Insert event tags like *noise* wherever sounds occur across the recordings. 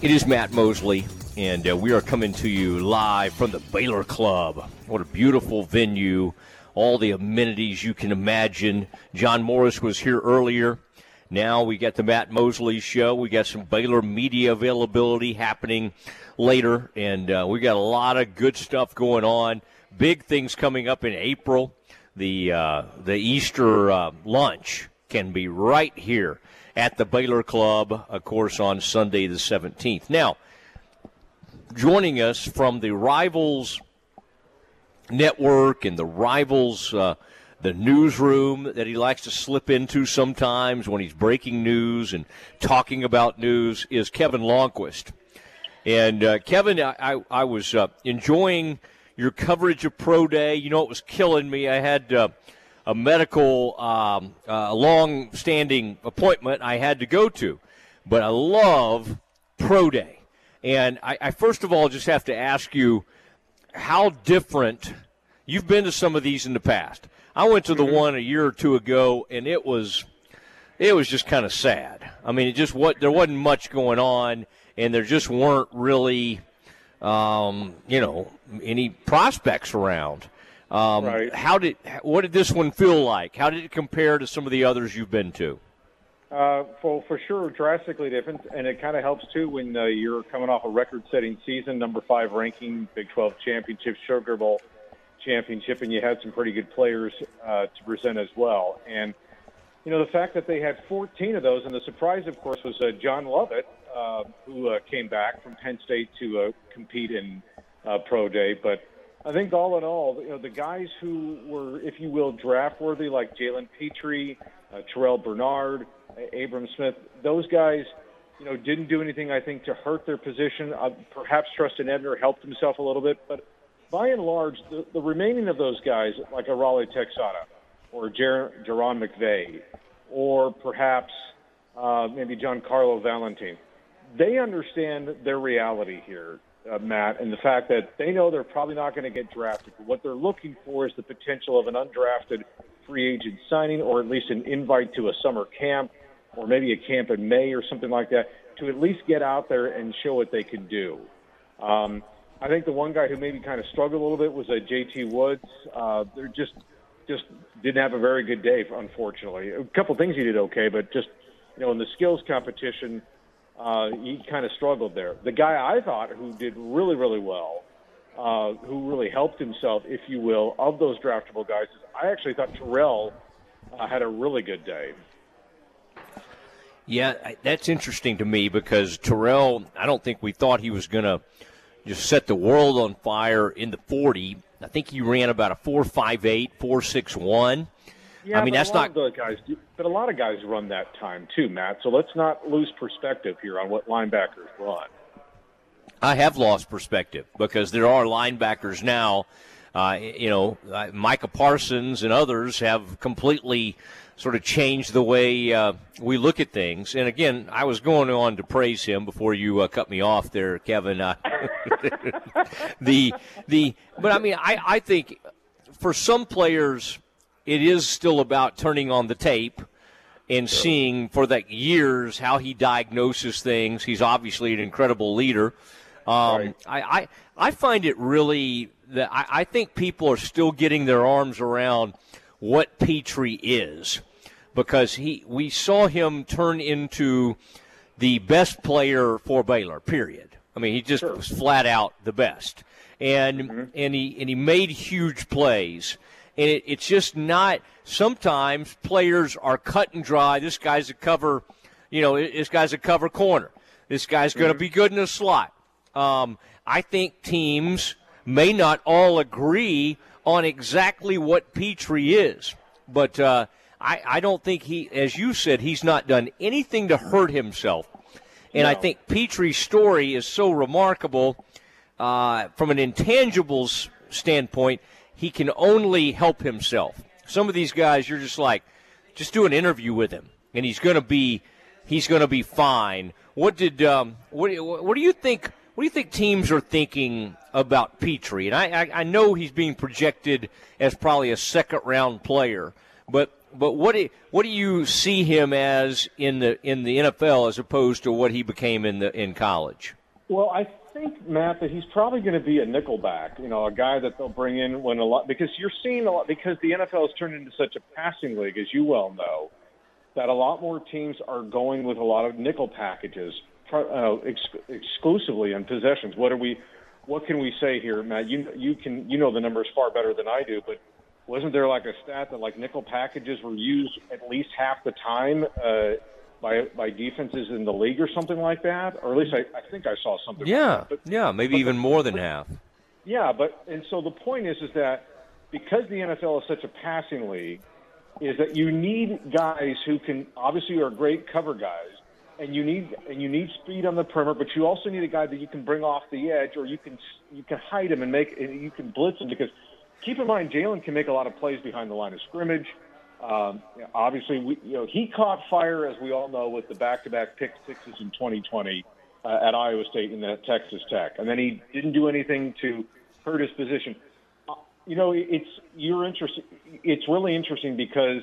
It is Matt Mosley, and uh, we are coming to you live from the Baylor Club. What a beautiful venue. All the amenities you can imagine. John Morris was here earlier. Now we got the Matt Mosley show. We got some Baylor media availability happening later, and uh, we got a lot of good stuff going on. Big things coming up in April. The uh, the Easter uh, lunch can be right here at the Baylor Club, of course, on Sunday the 17th. Now, joining us from the Rivals Network and the Rivals, uh, the newsroom that he likes to slip into sometimes when he's breaking news and talking about news, is Kevin Lonnquist. And uh, Kevin, I, I was uh, enjoying your coverage of Pro Day. You know, it was killing me. I had uh, a medical, um, uh, long-standing appointment I had to go to. But I love Pro Day, and I, I first of all just have to ask you how different. You've been to some of these in the past. I went to the mm-hmm. one a year or two ago, and it was it was just kind of sad. I mean, it just what there wasn't much going on, and there just weren't really, um, you know, any prospects around. Um, right. How did what did this one feel like? How did it compare to some of the others you've been to? Uh, for for sure, drastically different, and it kind of helps too when uh, you're coming off a record-setting season, number five ranking, Big 12 championship, Sugar Bowl championship, and you had some pretty good players uh, to present as well. And you know the fact that they had 14 of those, and the surprise, of course, was uh, John Lovett, uh, who uh, came back from Penn State to uh, compete in uh, pro day, but I think all in all, you know, the guys who were, if you will, draft worthy, like Jalen Pitre, uh, Terrell Bernard, Abram Smith, those guys, you know, didn't do anything, I think, to hurt their position. Uh, perhaps Trestan Ebner helped himself a little bit, but by and large, the, the remaining of those guys, like a Raleigh Texada or Jer- Jairon McVea, or perhaps uh, maybe Carlo Valentin, they understand their reality here uh, Matt, and the fact that they know they're probably not going to get drafted. But what they're looking for is the potential of an undrafted free agent signing, or at least an invite to a summer camp, or maybe a camp in May or something like that, to at least get out there and show what they can do. Um, I think the one guy who maybe kind of struggled a little bit was a J.T. Woods. Uh, they're just just didn't have a very good day, unfortunately. A couple things he did okay, but just you know in the skills competition uh, he kind of struggled there. The guy I thought who did really, really well, uh, who really helped himself, if you will, of those draftable guys, is I actually thought Terrell uh, had a really good day. Yeah, that's interesting to me because Terrell, I don't think we thought he was going to just set the world on fire in the 40. I think he ran about a 4.58, 4.61. Yeah, I mean that's not good guys. Do, but a lot of guys run that time too, Matt. So let's not lose perspective here on what linebackers run. I have lost perspective because there are linebackers now. Uh, you know, uh, Micah Parsons and others have completely sort of changed the way uh, we look at things. And again, I was going on to praise him before you uh, cut me off there, Kevin. Uh, *laughs* the the, but I mean, I I think for some players it is still about turning on the tape and seeing for that years how he diagnoses things. He's obviously an incredible leader. Um, right. I, I, I find it really that I, I think people are still getting their arms around what Pitre is because he we saw him turn into the best player for Baylor. Period. I mean, he just sure. was flat out the best, and mm-hmm. and he and he made huge plays and it, it's just not. Sometimes players are cut and dry. This guy's a cover, you know, this guy's a cover corner. This guy's going to mm-hmm. be good in the slot. Um, I think teams may not all agree on exactly what Pitre is, but uh, I, I don't think he, as you said, he's not done anything to hurt himself. And no. I think Pitre's story is so remarkable uh, from an intangibles standpoint he can only help himself. Some of these guys, you're just like, just do an interview with him, and he's going to be, he's going to be fine. What did, um, what, what do you think? What do you think teams are thinking about Pitre? And I, I, I know he's being projected as probably a second round player, but but what do, what do you see him as in the in the NFL as opposed to what he became in the in college? Well, I think Matt that he's probably going to be a nickelback. You know, a guy that they'll bring in when a lot because you're seeing a lot because the NFL has turned into such a passing league, as you well know, that a lot more teams are going with a lot of nickel packages uh, ex- exclusively on possessions. What are we? What can we say here, Matt? You you can you know the numbers far better than I do, but wasn't there like a stat that like nickel packages were used at least half the time uh, by by defenses in the league or something like that? Or at least I, I think I saw something. Yeah, like yeah, maybe even the, more than half. Yeah, but and so the point is is that because the NFL is such a passing league, is that you need guys who can obviously are great cover guys, and you need and you need speed on the perimeter, but you also need a guy that you can bring off the edge, or you can you can hide him and make and you can blitz him because keep in mind, Jalen can make a lot of plays behind the line of scrimmage. Um, obviously, we, you know he caught fire, as we all know, with the back-to-back pick sixes in 2020 uh, at Iowa State and at Texas Tech, and then he didn't do anything to hurt his position. Uh, you know, it's you're interested. It's really interesting because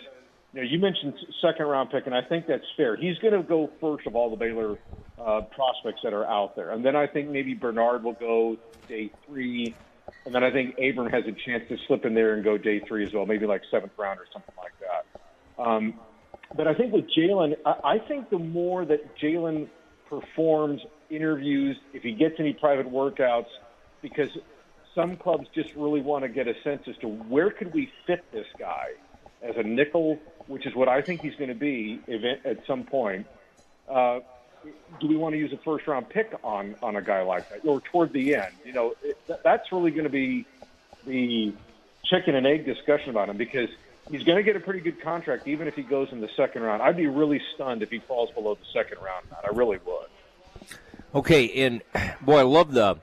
you know you mentioned second-round pick, and I think that's fair. He's going to go first of all the Baylor uh, prospects that are out there, and then I think maybe Bernard will go day three and then I think Abram has a chance to slip in there and go day three as well, maybe like seventh round or something like that. Um, but I think with Jalen, I, I think the more that Jalen performs interviews, if he gets any private workouts, because some clubs just really want to get a sense as to where could we fit this guy as a nickel, which is what I think he's going to be at some point. Uh, do we want to use a first round pick on on a guy like that or toward the end? You know, it, that's really going to be the chicken and egg discussion about him because he's going to get a pretty good contract even if he goes in the second round. I'd be really stunned if he falls below the second round. I really would. Okay, and boy, I love the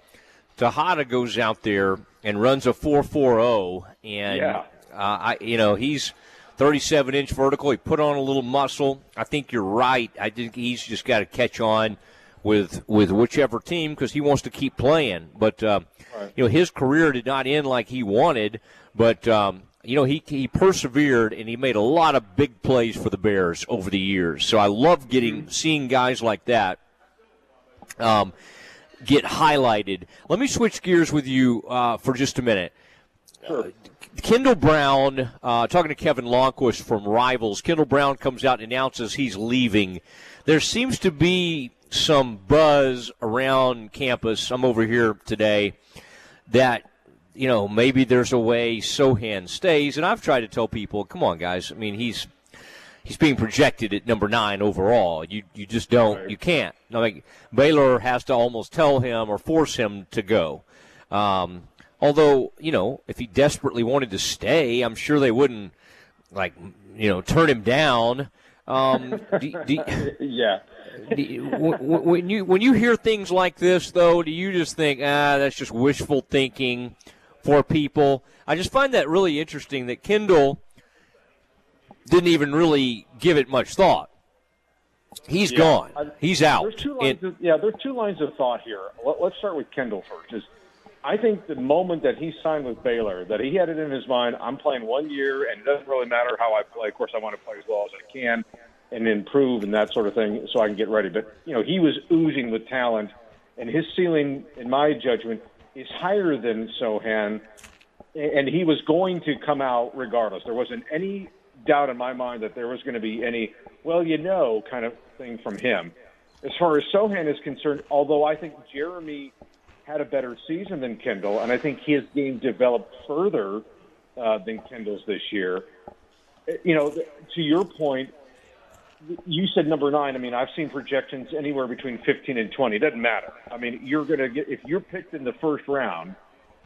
Texada goes out there and runs a four four zero, and yeah. uh, I you know he's 37 inch vertical. He put on a little muscle. I think you're right. I think he's just got to catch on with with whichever team because he wants to keep playing. But uh, right. you know his career did not end like he wanted. But um, you know he he persevered and he made a lot of big plays for the Bears over the years. So I love getting mm-hmm. seeing guys like that. Um, get highlighted. Let me switch gears with you uh, for just a minute. Sure. Uh, Kendall Brown, uh, talking to Kevin Lonnquist from Rivals, Kendall Brown comes out and announces he's leaving. There seems to be some buzz around campus. I'm over here today that you know maybe there's a way Sochan stays, and I've tried to tell people, come on, guys. I mean, he's he's being projected at number nine overall. You you just don't you can't. I mean, Baylor has to almost tell him or force him to go. Um, Although, you know, if he desperately wanted to stay, I'm sure they wouldn't, like, you know, turn him down. Um, do, do, *laughs* yeah. Do, when you when you hear things like this, though, do you just think, ah, that's just wishful thinking for people? I just find that really interesting that Kendall didn't even really give it much thought. He's yeah. gone. He's out. There's two lines of, yeah, there's two lines of thought here. Let's start with Kendall first. Is I think the moment that he signed with Baylor, that he had it in his mind, I'm playing one year, and it doesn't really matter how I play. Of course, I want to play as well as I can and improve and that sort of thing, so I can get ready. But you know, he was oozing with talent, and his ceiling, in my judgment, is higher than Sochan, and he was going to come out regardless. There wasn't any doubt in my mind that there was going to be any, well, you know, kind of thing from him. As far as Sochan is concerned, although I think Jeremy had a better season than Kendall, and I think his game developed further uh, than Kendall's this year. You know, to your point, you said number nine. I mean, I've seen projections anywhere between 15 and 20. It doesn't matter. I mean, you're going to get, if you're picked in the first round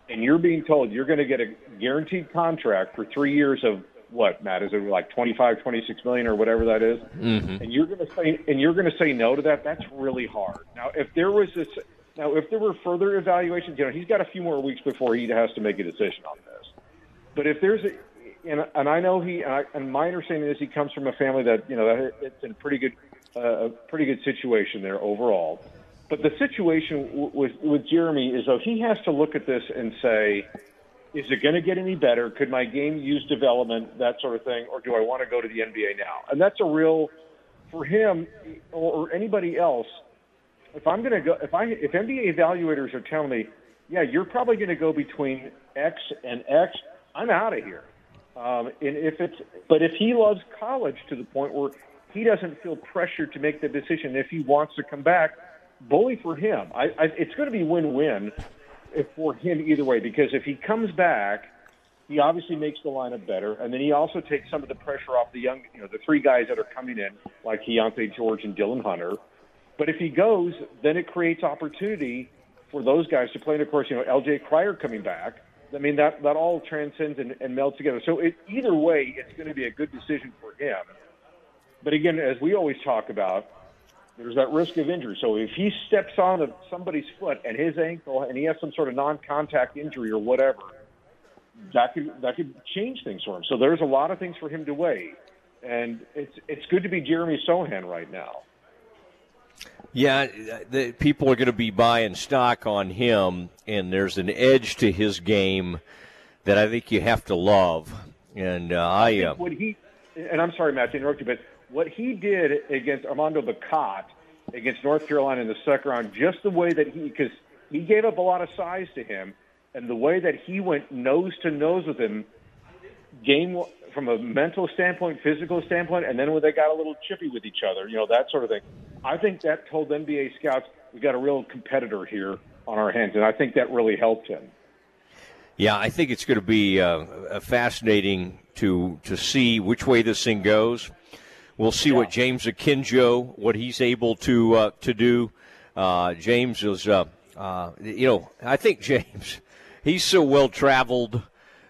and you're being told you're going to get a guaranteed contract for three years of what, Matt, is it like 25, 26 million or whatever that is? Mm-hmm. And you're going to say, and you're going to say no to that. That's really hard. Now, if there was this, now, if there were further evaluations, you know, he's got a few more weeks before he has to make a decision on this. But if there's a, and, and I know he, and, I, and my understanding is he comes from a family that, you know, that it's in pretty good, uh, a pretty good situation there overall. But the situation with with Jeremy is though he has to look at this and say, is it going to get any better? Could my game use development, that sort of thing, or do I want to go to the NBA now? And that's a real for him or, anybody else. If I'm going to go, if I if NBA evaluators are telling me, yeah, you're probably going to go between X and X, I'm out of here. Um, and if it's, but if he loves college to the point where he doesn't feel pressured to make the decision if he wants to come back, bully for him. I, I, it's going to be win-win for him either way because if he comes back, he obviously makes the lineup better, and then he also takes some of the pressure off the young, you know, the three guys that are coming in like Keyonte George and Dylan Hunter. But if he goes, then it creates opportunity for those guys to play. And of course, you know, L.J. Cryer coming back. I mean, that that all transcends and, and melds together. So it, either way, it's going to be a good decision for him. But again, as we always talk about, there's that risk of injury. So if he steps on somebody's foot and his ankle and he has some sort of non-contact injury or whatever, that could that could change things for him. So there's a lot of things for him to weigh, and it's it's good to be Jeremy Sochan right now. Yeah, the, people are going to be buying stock on him, and there's an edge to his game that I think you have to love. And uh, I, I uh, what he and I'm sorry, Matt, to interrupt you, but what he did against Armando Bacot against North Carolina in the second round, just the way that he, because he gave up a lot of size to him, and the way that he went nose to nose with him, game from a mental standpoint, physical standpoint, and then when they got a little chippy with each other, you know, that sort of thing. I think that told NBA scouts we got a real competitor here on our hands, and I think that really helped him. Yeah, I think it's going to be uh, fascinating to to see which way this thing goes. We'll see yeah. what James Akinjo, what he's able to uh, to do. Uh, James is, uh, uh, you know, I think James, *laughs* he's so well traveled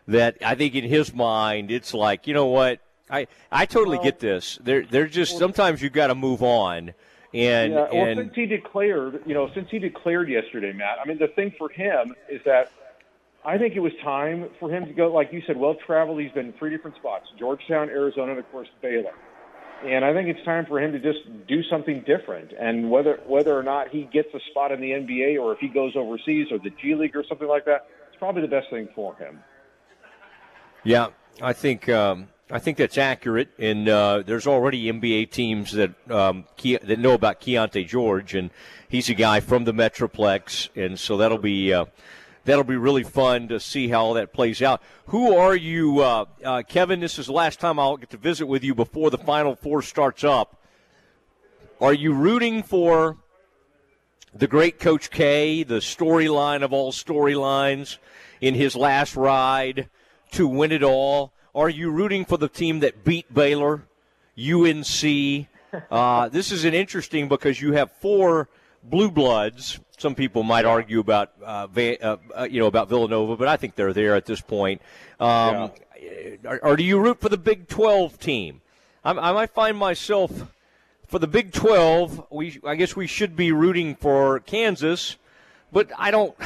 that I think in his mind it's like, you know what, I I totally well, get this. They're they're just well, sometimes you've got to move on. And, yeah, well, and since he declared, you know, since he declared yesterday, Matt. I mean, the thing for him is that I think it was time for him to go, like you said, well traveled. He's been in three different spots: Georgetown, Arizona, and of course Baylor. And I think it's time for him to just do something different. And whether whether or not he gets a spot in the NBA or if he goes overseas or the G League or something like that, it's probably the best thing for him. Yeah, I think um, I think that's accurate. And uh, there's already NBA teams that um, that know about Keyonte George, and he's a guy from the Metroplex, and so that'll be. Uh, that'll be really fun to see how all that plays out. Who are you, uh, uh, Kevin? This is the last time I'll get to visit with you before the Final Four starts up. Are you rooting for the great Coach K, the storyline of all storylines in his last ride to win it all? Are you rooting for the team that beat Baylor, UNC? Uh, this is an interesting because you have four blue bloods some people might argue about uh, uh, uh, you know about Villanova, but I think they're there at this point. Um, yeah. or, or, do you root for the Big Twelve team? I, I might find myself for the Big Twelve. We I guess we should be rooting for Kansas, but I don't.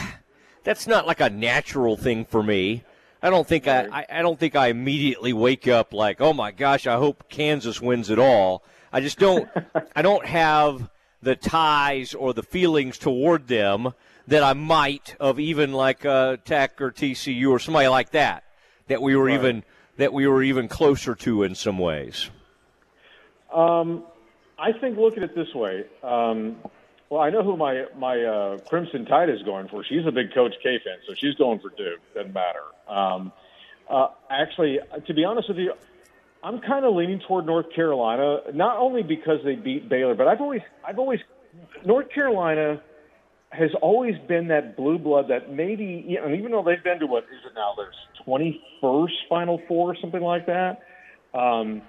That's not like a natural thing for me. I don't think I, I, I don't think I immediately wake up like, oh my gosh, I hope Kansas wins it all. I just don't. *laughs* I don't have the ties or the feelings toward them that I might of even like uh, Tech or TCU or somebody like that that we were right. even that we were even closer to in some ways. Um, I think look at it this way. Um, well, I know who my my uh, Crimson Tide is going for. She's a big Coach K fan, so she's going for Duke. Doesn't matter. Um, uh, actually, to be honest with you, I'm kind of leaning toward North Carolina, not only because they beat Baylor, but I've always, I've always, North Carolina has always been that blue blood that maybe, know, even though they've been to what is it now, their 21st Final Four, something like that. Um,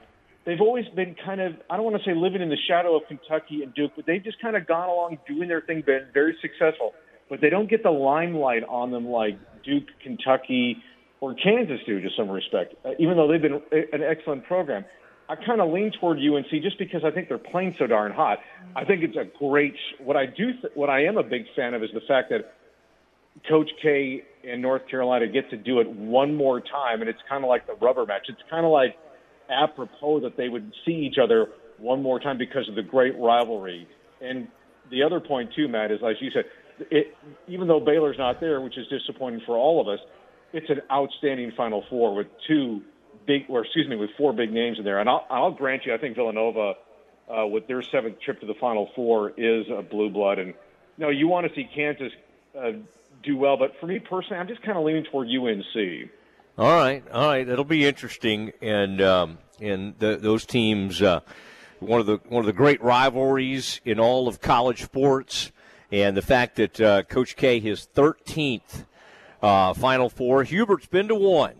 they've always been kind of, I don't want to say living in the shadow of Kentucky and Duke, but they've just kind of gone along doing their thing, been very successful. But they don't get the limelight on them like Duke, Kentucky, or Kansas do to some respect, uh, even though they've been an excellent program. I kind of lean toward UNC just because I think they're playing so darn hot. I think it's a great. What I do, th- what I am a big fan of is the fact that Coach K in North Carolina get to do it one more time, and it's kind of like the rubber match. It's kind of like apropos that they would see each other one more time because of the great rivalry. And the other point too, Matt, is as you said, it, even though Baylor's not there, which is disappointing for all of us, it's an outstanding Final Four with two big, or excuse me, with four big names in there. And I'll, I'll grant you, I think Villanova, uh, with their seventh trip to the Final Four, is a blue blood. And know, you want to see Kansas uh, do well, but for me personally, I'm just kind of leaning toward UNC. All right, all right, That'll be interesting, and um, and the, those teams, uh, one of the one of the great rivalries in all of college sports, and the fact that uh, Coach K his 13th uh, Final Four, Hubert's been to one.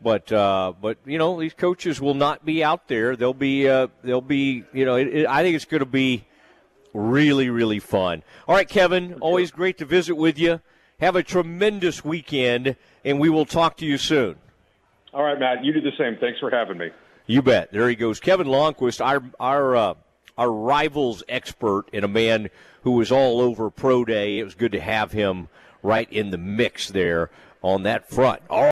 But uh, but you know these coaches will not be out there. They'll be uh, they'll be you know it, it, I think it's going to be really really fun. All right, Kevin, always great to visit with you. Have a tremendous weekend, and we will talk to you soon. All right, Matt. You do the same. Thanks for having me. You bet. There he goes, Kevin Lonnquist, our our uh, our rivals expert, and a man who was all over pro day. It was good to have him right in the mix there on that front. All